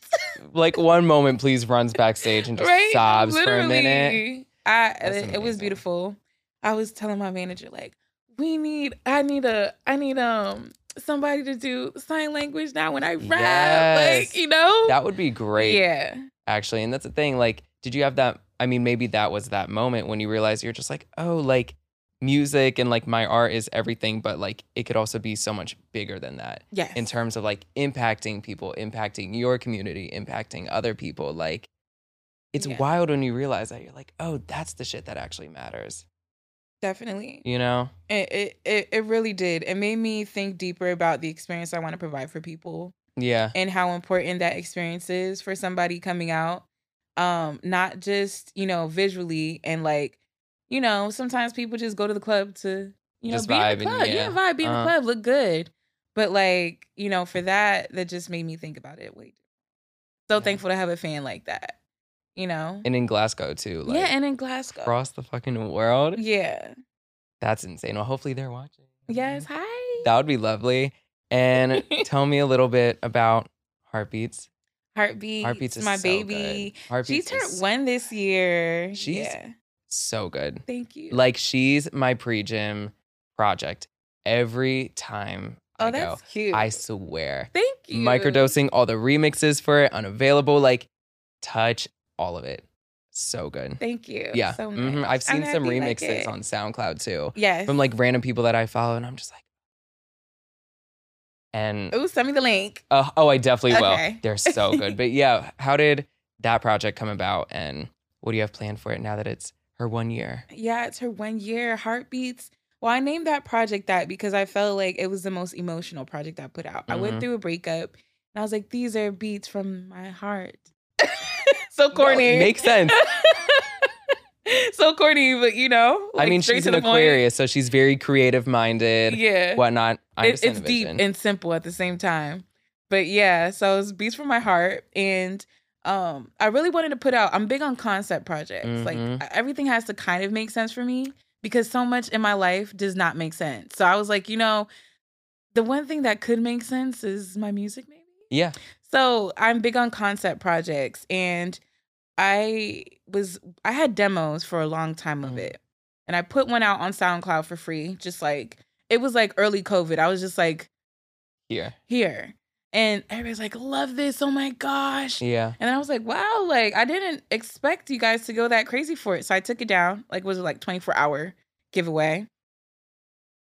like one moment please runs backstage and just right? sobs for a minute Literally. I it, it was beautiful. I was telling my manager like, we need, I need a, I need um somebody to do sign language now when I rap, Yes. like you know. that would be great Yeah. actually and that's the thing like did you have that i mean maybe that was that moment when you realized you're just like oh like music and like my art is everything but like it could also be so much bigger than that Yes. in terms of like impacting people impacting your community impacting other people like it's Yeah. wild when you realize that you're like oh that's the shit that actually matters Definitely. you know It, it it it really did. It made me think deeper about the experience I want to provide for people yeah and how important that experience is for somebody coming out. Um, not just, you know, visually and like, you know, sometimes people just go to the club to, you know, Just be in the club. yeah. Yeah, vibe, be in Uh-huh. the club, look good. But like, you know, for that, that just made me think about it different. So Yeah. thankful to have a fan like that. You know? and in glasgow too like yeah, and in Glasgow. across the fucking world yeah. that's insane well hopefully they're watching Yes. Hi. That would be lovely. And tell me a little bit about Heartbeats. Heartbeats, Heartbeats is my so baby. good. Heartbeats she turned one this year. She's- yeah. So good. Thank you. Like she's my pre-gym project. Every time Oh, I go. that's cute. I swear. Thank you. Microdosing, all the remixes for it, unavailable, like touch all of it. So good. Thank you. Yeah. So mhm. I've seen I'm some you like remixes on SoundCloud too Yes. from like random people that I follow, and I'm just like, and oh, send me the link. uh, oh, I definitely will. Okay. They're so good. But yeah, how did that project come about, and what do you have planned for it now that it's her one year? Yeah, it's her one year heartbeats. Well, I named that project that because I felt like it was the most emotional project I put out. I went Mhm. through a breakup and I was like, these are beats from my heart. so corny. No, makes sense. so corny, but you know, I mean, she's an. Aquarius, so she's very creative minded, Yeah. whatnot. It- it's deep and simple at the same time. But yeah, so it's beats from my heart, and um, I really wanted to put out. I'm big on concept projects. Mhm. Like everything has to kind of make sense for me because so much in my life does not make sense. So I was like, you know, the one thing that could make sense is my music, maybe. yeah. So I'm big on concept projects, and I was I had demos for a long time of Mm. it, and I put one out on SoundCloud for free. Just like it was like early COVID. I was just like Here. here, and everybody's like, "Love this! Oh my gosh!" Yeah. And then I was like, "Wow! Like I didn't expect you guys to go that crazy for it." So I took it down. Like was it like 24 hour giveaway?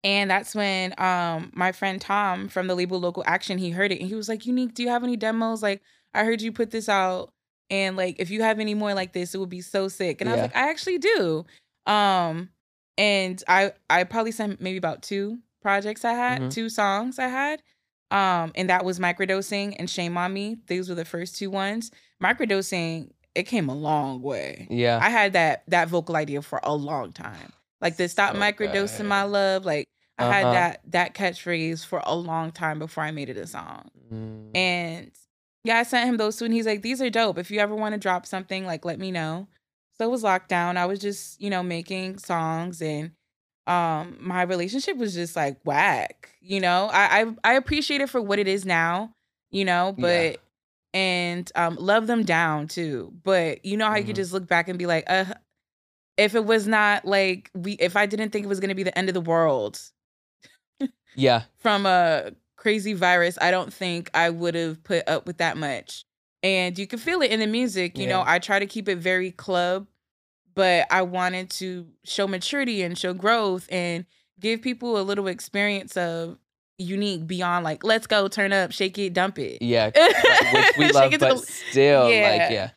And that's when um my friend Tom from the label Local Action he heard it and he was like, "Uniiqu3, do you have any demos? Like I heard you put this out and like if you have any more like this, it would be so sick." And I was like, "I actually do." Um and I I probably sent maybe about two projects I had, Mhm. two songs I had. Um and that was microdosing and shame on me. These were the first two ones. Microdosing it came a long way. Yeah. I had that that vocal idea for a long time. Like the stop So microdosing my love. Like I had Uh-huh. that that catchphrase for a long time before I made it a song. Mm. And yeah, I sent him those two and he's like, These are dope. If you ever want to drop something, like let me know. So it was lockdown. I was just, you know, making songs and um my relationship was just like whack. You know, I I, I appreciate it for what it is now, you know, Yeah. but and um love them down too. But you know how you could Mhm. just look back and be like, uh if it was not like we if I didn't think it was gonna be the end of the world yeah. from a crazy virus, I don't think I would have put up with that much. And you can feel it in the music. You know, I try to keep it very club, but I wanted to show maturity and show growth and give people a little experience of Uniiqu3 beyond like, let's go, turn up, shake it, dump it. Yeah. Which we love, but the- still, like, Yeah. yeah.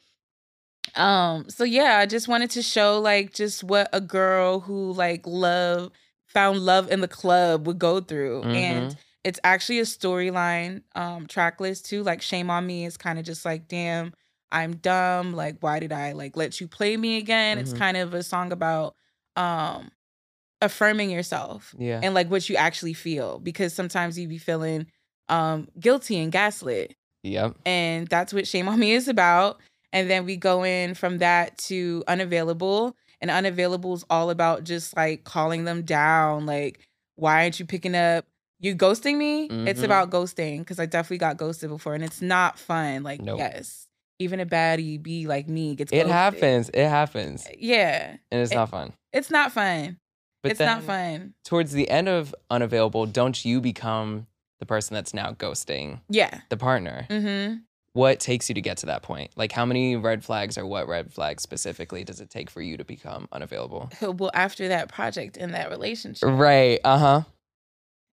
um so yeah i just wanted to show like just what a girl who like love found love in the club would go through and Mhm. it's actually a storyline um track list too like shame on me is kind of just like damn i'm dumb like why did i like let you play me again it's Mhm. kind of a song about um affirming yourself Yeah. and like what you actually feel because sometimes you be feeling um guilty and gaslit Yep. and that's what shame on me is about and then we go in from that to unavailable and unavailable is all about just like calling them down like why aren't you picking up you ghosting me it's Mhm. about ghosting because i definitely got ghosted before and it's not fun like Nope. yes even a baddie be like me gets It happens. It happens. yeah And it's It- not fun. it's not fun But it's not fun Towards the end of Unavailable, don't you become the person that's now ghosting yeah the partner? mm-hmm What takes you to get to that point? Like, how many red flags or what red flags specifically does it take for you to become unavailable? well after that project in that relationship Right. Uh huh.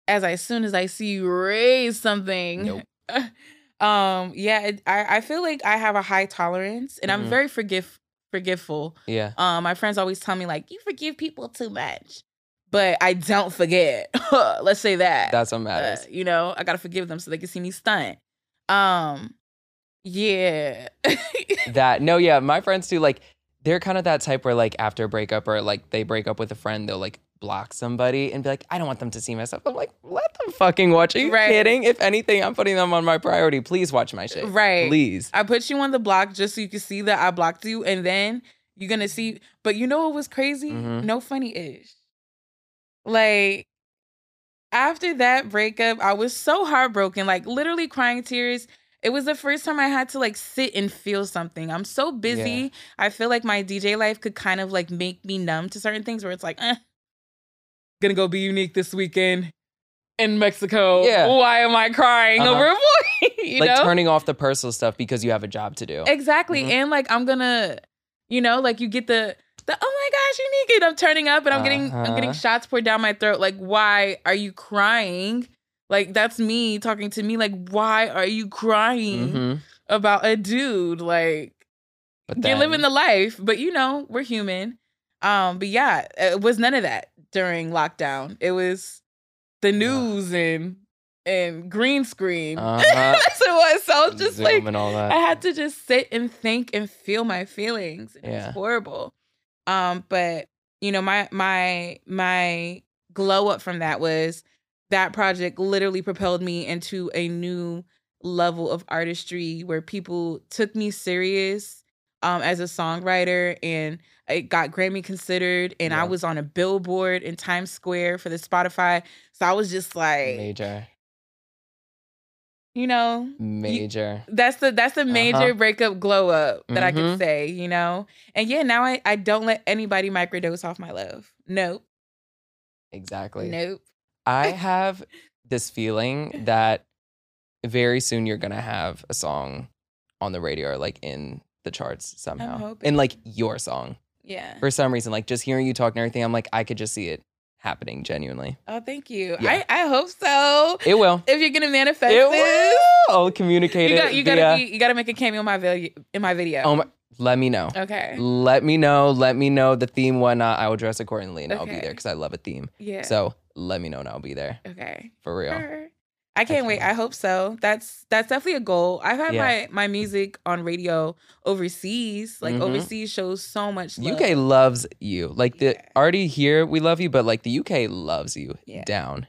as I, as soon as I see you raise something. Nope. um, yeah, it, I I feel like I have a high tolerance, and I'm Mhm. very forgive forgiveful. Yeah. Um, my friends always tell me like you forgive people too much, but I don't forget. Let's say that. That's what Uh, matters. you know, I gotta forgive them so they can see me stunt. Um, yeah. that no, yeah, my friends too. Like, they're kind of that type where like after a breakup or like they break up with a friend, they'll like block somebody and be like, I don't want them to see myself. I'm like, let them fucking watch. Are you Right. kidding? If anything, I'm putting them on my priority. Please watch my shit. Right. Please. I put you on the block just so you can see that I blocked you, and then you're gonna see. But you know what was crazy? Mhm. No funny ish. Like after that breakup, I was so heartbroken, like literally crying tears. It was the first time I had to like sit and feel something. I'm so busy. Yeah. I feel like my DJ life could kind of like make me numb to certain things where it's like, eh, gonna go be unique this weekend. in Mexico. Yeah. Why am I crying Uh-huh. over a boy? you like know? turning off the personal stuff because you have a job to do. Exactly. Mhm. And like I'm gonna, you know, like you get the the oh my gosh, you naked. I'm turning up and I'm getting I'm getting Uh-huh. shots poured down my throat. Like, why are you crying? Like that's me talking to me. Like, why are you crying Mhm. about a dude? Like But you're living the life, but you know, we're human. Um, but yeah, it was none of that during lockdown. It was the news and and green screen. Uh-huh. That's it was. So I was just Zoom like. I had to just sit and think and feel my feelings. It Yeah. was horrible. Um, but you know, my my my glow up from that was that project literally propelled me into a new level of artistry where people took me serious um as a songwriter and it got Grammy considered and I was on a billboard in Times Square for the Spotify. So I was just like, major, you know, major. that's the that's the major Uh-huh. breakup glow up that I Mhm. could say, you know. And yeah, now I I don't let anybody microdose off my love. Nope, exactly. nope. I have this feeling that very soon you're gonna have a song on the radio or like in the charts somehow. And like your song. Yeah. For some reason, like just hearing you talk and everything, I'm like, I could just see it happening genuinely. Oh, thank you. Yeah. I I hope so. It will. If you're gonna manifest It this, will. I'll communicate you it. got you gotta via- be, you gotta make a cameo in my video in my video. Oh my, let me know. okay. Let me know. Let me know the theme, whatnot. I will dress accordingly and I'll be Okay. there because I love a theme. Yeah. So let me know and I'll be there okay. for real. Sure. I can't wait. I hope so. That's that's definitely a goal. I've had Yeah. my my music on radio overseas. Like Mhm. overseas shows so much love. UK loves you. Like the Yeah. already here, we love you, but like the UK loves you Yeah. down.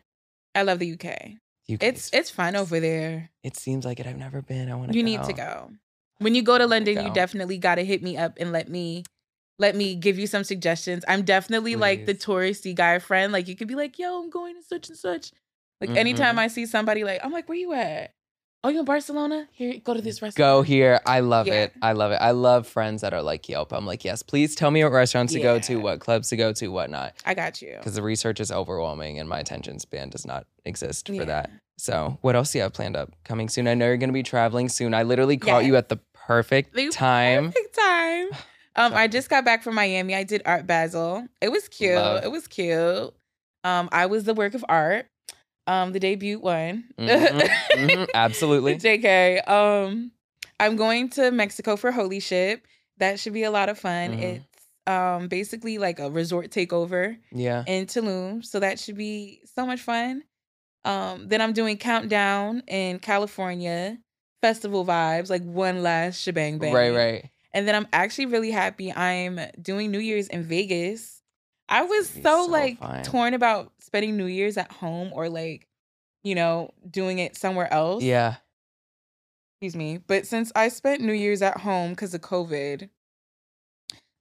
I love the UK. UK It's it's fun over there. it seems like it. I've never been. I want to. You need to go. When you go to London, you definitely got to hit me up and let me let me give you some suggestions. I'm definitely like the Please. touristy guy friend. Like you could be like, "Yo, I'm going to such and such." Like Mhm. anytime I see somebody like, I'm like, "Where you at?" Oh, you in Barcelona? Here, go to this restaurant. Go here. I love Yeah. it. I love it. I love friends that are like Yelp. I'm like, yes, please tell me what restaurants to go to, what clubs to go to, whatnot. I got you. Because the research is overwhelming and my attention span does not exist for Yeah. that. So, what else do you have planned up coming soon? I know you're going to be traveling soon. I literally caught Yeah. you at the perfect The time. Perfect time. Um, I just got back from Miami. I did Art Basel. It was cute. Love. It was cute. Um, I was the work of art. Um, the debut one. Mhm, mhm, absolutely. JK. Um, I'm going to Mexico for Holy Ship. That should be a lot of fun. Mhm. It's um basically like a resort takeover Yeah. in Tulum, so that should be so much fun. Um, then I'm doing Countdown in California, festival vibes, like one last shebang bang. Right, right. And then I'm actually really happy I'm doing New Year's in Vegas. I was so, so like fun. torn about spending New Year's at home or like, you know, doing it somewhere else. Yeah. Excuse me. But since I spent New Year's at home because of COVID,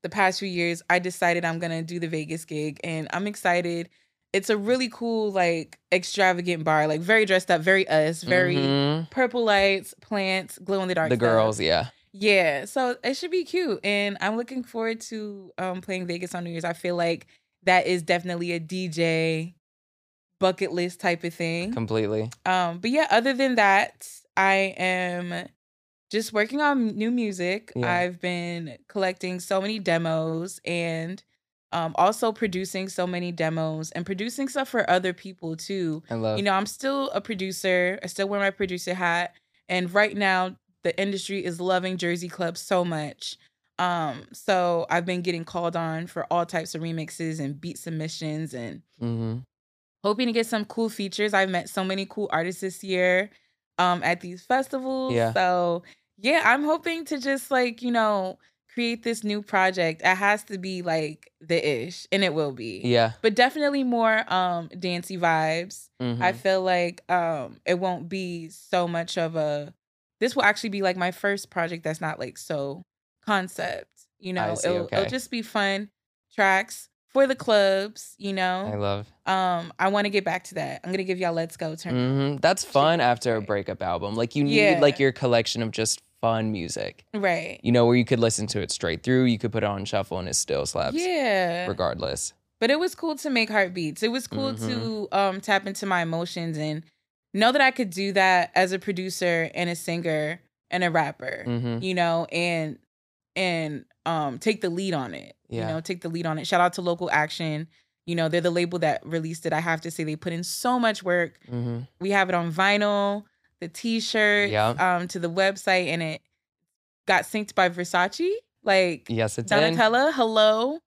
the past few years, I decided I'm gonna do the Vegas gig and I'm excited. It's a really cool, like extravagant bar, like very dressed up, very us, very Mhm. purple lights, plants, glow in the dark. The stuff. girls, yeah. Yeah, so it should be cute, and I'm looking forward to um playing Vegas on New Year's. I feel like that is definitely a DJ bucket list type of thing. Completely. Um, but yeah, other than that, I am just working on new music. Yeah. I've been collecting so many demos and um also producing so many demos and producing stuff for other people too I love you know, I'm still a producer. I still wear my producer hat. And right now, the industry is loving Jersey Club so much. Um, so I've been getting called on for all types of remixes and beat submissions and hmm hoping to get some cool features. I've met so many cool artists this year um at these festivals. Yeah. So yeah, I'm hoping to just like, you know, create this new project. It has to be like the ish, and it will be. Yeah. But definitely more um dancey vibes. mhm. I feel like um it won't be so much of a this will actually be like my first project that's not like so concept. You know, it'll, okay. it'll just be fun tracks for the clubs, you know. I love. Um I want to get back to that. I'm to give y'all Let's Go turn. hmm That's fun after a breakup album. Like you need Yeah. like your collection of just fun music. Right. You know, where you could listen to it straight through. You could put it on shuffle and it still slaps. Yeah. Regardless. But it was cool to make heartbeats. It was cool Mhm. to um tap into my emotions and know that I could do that as a producer and a singer and a rapper. hmm You know, and and um take the lead on it. Yeah. You know, take the lead on it. Shout out to Local Action. You know, they're the label that released it. I have to say they put in so much work. hmm We have it on vinyl, the t-shirt, Yeah. um, to the website, and it got synced by Versace. Like Yes, it did. Donatella, hello.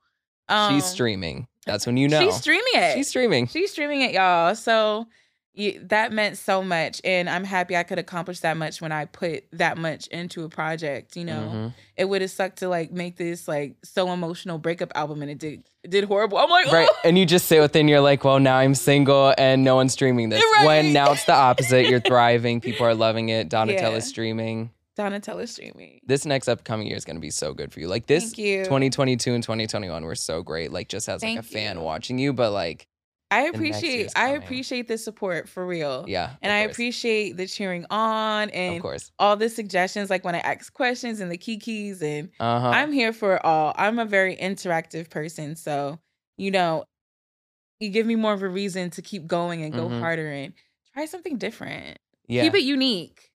Um, She's streaming. That's when you know. She's streaming it. She's streaming. She's streaming it, y'all. So y- that meant so much, and I'm happy I could accomplish that much when I put that much into a project. You know, Mhm. it would have sucked to like make this like so emotional breakup album, and it did it did horrible. I'm like, Right. "Ugh." And you just sit within, you're like, well, now I'm single and no one's streaming this. Right. When now it's the opposite. You're thriving. People are loving it. Donatella's Yeah. streaming. Donatella streaming. This next upcoming year is going to be so good for you. Like this Thank you. 2022 and 2021 were so great. Like just as like a fan you. watching you, but like, I appreciate I appreciate the support for real. yeah. And I appreciate the cheering on and Of course. all the suggestions, like when I ask questions and the kikis and Uh huh. I'm here for all. I'm a very interactive person. So, you know, you give me more of a reason to keep going and go Mhm. harder and try something different. Yeah. Keep it unique.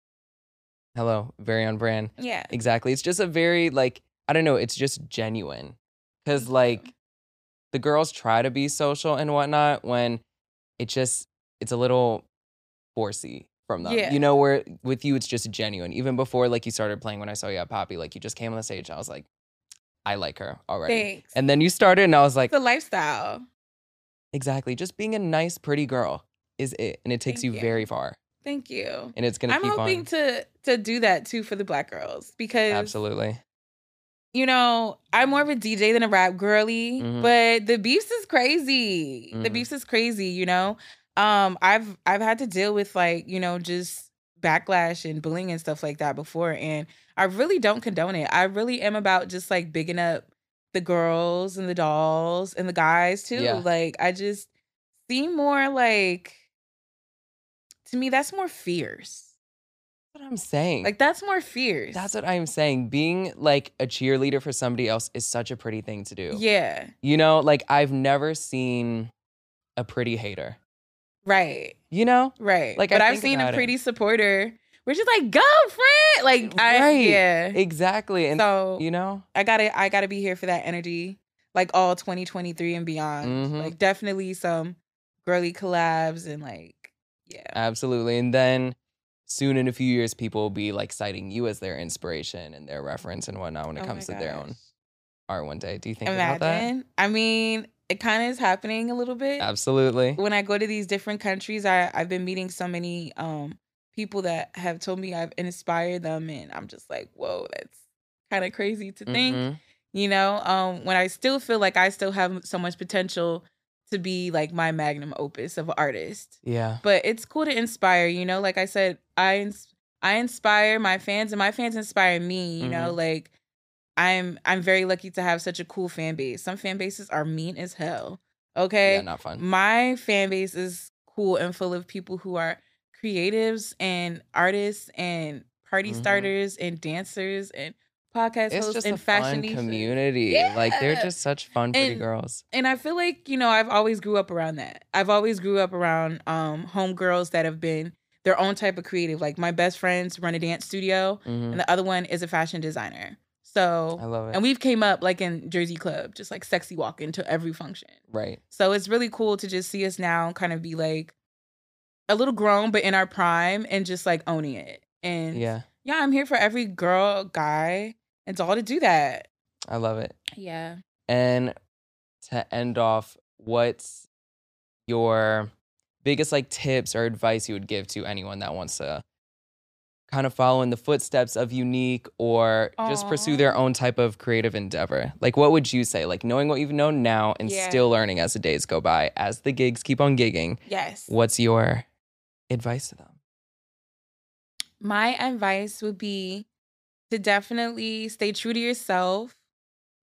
Hello. Very on brand. Yeah. Exactly. It's just a very like I don't know. It's just genuine you. like the girls try to be social and whatnot when it just it's a little forcey from them. Yeah. You know, where with you it's just genuine. Even before like you started playing when I saw you at Poppy, like you just came on the stage. I was like, I like her already. Thanks. And then you started, and I was like, the lifestyle. exactly. Just being a nice, pretty girl is it, and it takes you you. very far. Thank you. And it's gonna I'm keep hoping on. to to do that too for the black girls because Absolutely. You know, I'm more of a DJ than a rap girly, Mhm. but the beefs is crazy. The Mhm. beefs is crazy, you know. Um, I've I've had to deal with like, you know, just backlash and bullying and stuff like that before. And I really don't condone it. I really am about just like bigging up the girls and the dolls and the guys too. Yeah. Like I just seem more like to me, that's more fierce. What I'm saying. Like that's more fierce. That's what I'm saying. Being like a cheerleader for somebody else is such a pretty thing to do. Yeah. You know, like I've never seen a pretty hater. Right. You know? Right. Like, but I I've seen a about it. pretty supporter. We're just like, go, friend. Like, I, Right. yeah. Exactly. And so you know? I gotta, I gotta be here for that energy, like all 2023 and beyond. Mhm. Like, definitely some girly collabs and like, yeah, Absolutely. And then soon in a few years, people will be like citing you as their inspiration and their reference and whatnot when it Oh comes to their own art one day. Do you think about that? I mean, it kind of is happening a little bit. Absolutely. when I go to these different countries, I I've been meeting so many um people that have told me I've inspired them, and I'm just like, whoa, that's kind of crazy to think. Mhm. You know, um, when I still feel like I still have so much potential to be like my magnum opus of artist, Yeah. but it's cool to inspire. You know, like I said, I I inspire my fans, and my fans inspire me. You know, like. I'm I'm very lucky to have such a cool fan base. Some fan bases are mean as hell. Okay Yeah, not fun. my fan base is cool and full of people who are creatives and artists and party Mhm. starters and dancers and podcast It's hosts just and fashion community. Like they're just such fun, pretty And- girls. And I feel like, you know, I've always grew up around that. I've always grew up around um homegirls that have been their own type of creative. Like my best friends run a dance studio Mhm. and the other one is a fashion designer. So I love it. and we've came up like in Jersey Club, just like sexy walking to every function. right. So it's really cool to just see us now kind of be like a little grown, but in our prime and just like owning it. And yeah, Yeah. I'm here for every girl, guy, and doll to do that. I love it. Yeah. And to end off, what's your biggest like tips or advice you would give to anyone that wants to kind of follow in the footsteps of Uniiqu3 or just pursue their own type of creative endeavor? Like what would you say? Like knowing what you've known now and Yeah. still learning as the days go by, as the gigs keep on gigging, Yes. what's your advice to them? My advice would be to definitely stay true to yourself.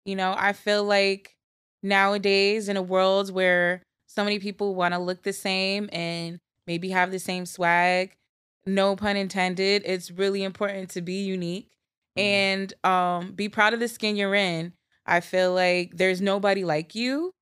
You know, I feel like nowadays in a world where so many people want to look the same and maybe have the same swag, no pun intended, it's really important to be unique Mhm. and um be proud of the skin you're in. I feel like there's nobody like you.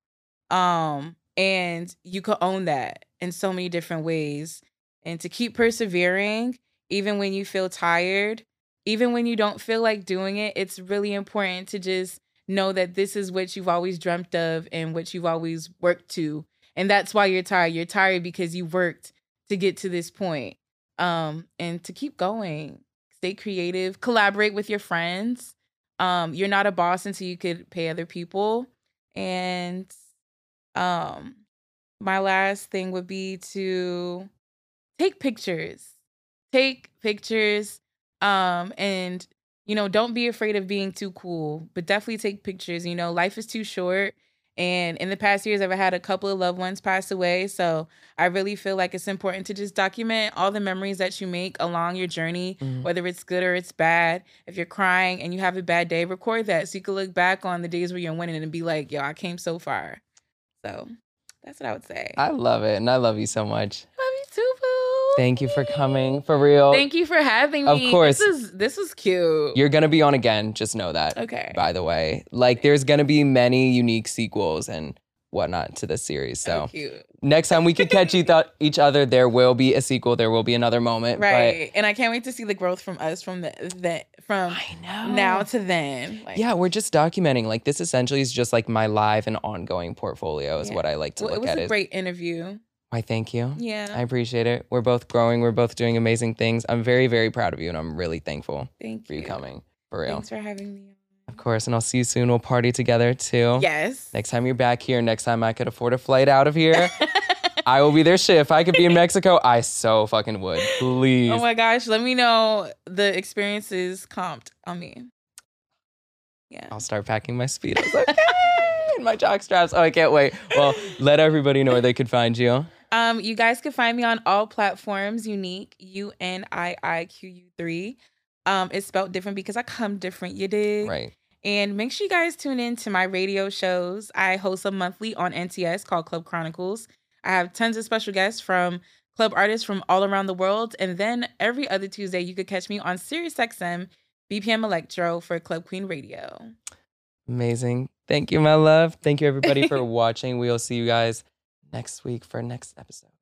Um, and you could own that in so many different ways. And to keep persevering, even when you feel tired, even when you don't feel like doing it, it's really important to just know that this is what you've always dreamt of and what you've always worked to. And that's why you're tired. You're tired because you worked to get to this point. Um, and to keep going, stay creative, collaborate with your friends. Um, you're not a boss until you could pay other people. And um, my last thing would be to take pictures. Take pictures. Um, and you know, don't be afraid of being too cool, but definitely take pictures. You know, life is too short. And in the past years, I've had a couple of loved ones pass away. So I really feel like it's important to just document all the memories that you make along your journey, mm-hmm. whether it's good or it's bad. If you're crying and you have a bad day, record that so you can look back on the days where you're winning and be like, yo, I came so far. So that's what I would say. I love it. And I love you so much. Love you too, boo. Thank you for coming. For real. Thank you for having me. Of course. This is this is cute. You're gonna be on again. Just know that. Okay. By the way, like there's gonna be many unique sequels and whatnot to this series. So next time we could catch each other, there will be a sequel. There will be another moment. Right. and I can't wait to see the growth from us from the, the from now to then. Like, yeah, we're just documenting. Like this essentially is just like my live and ongoing portfolio is yeah. what I like to well, look at. It was a great interview. Why, thank you. Yeah. I appreciate it. We're both growing. We're both doing amazing things. I'm very, very proud of you, and I'm really thankful thank for you. coming. For real. Thanks for having me. Of course, and I'll see you soon. We'll party together too. Yes. Next time you're back here, next time I could afford a flight out of here, I will be there. Shit, if I could be in Mexico, I so fucking would. Oh Please. Oh my gosh, let me know the experiences comped on me. Yeah. I'll start packing my speedos. Okay. my jock straps. Oh, I can't wait. Well, let everybody know where they could find you. Um, you guys can find me on all platforms. Uniiqu3 U N I I Q U three. Um, it's spelled different because I come different. You did right. And make sure you guys tune in to my radio shows. I host a monthly on NTS called Club Chronicles. I have tons of special guests from club artists from all around the world. And then every other Tuesday, you could catch me on SiriusXM BPM Electro for Club Queen Radio. Amazing. Thank you, my love. Thank you, everybody, for watching. We'll see you guys next week for next episode.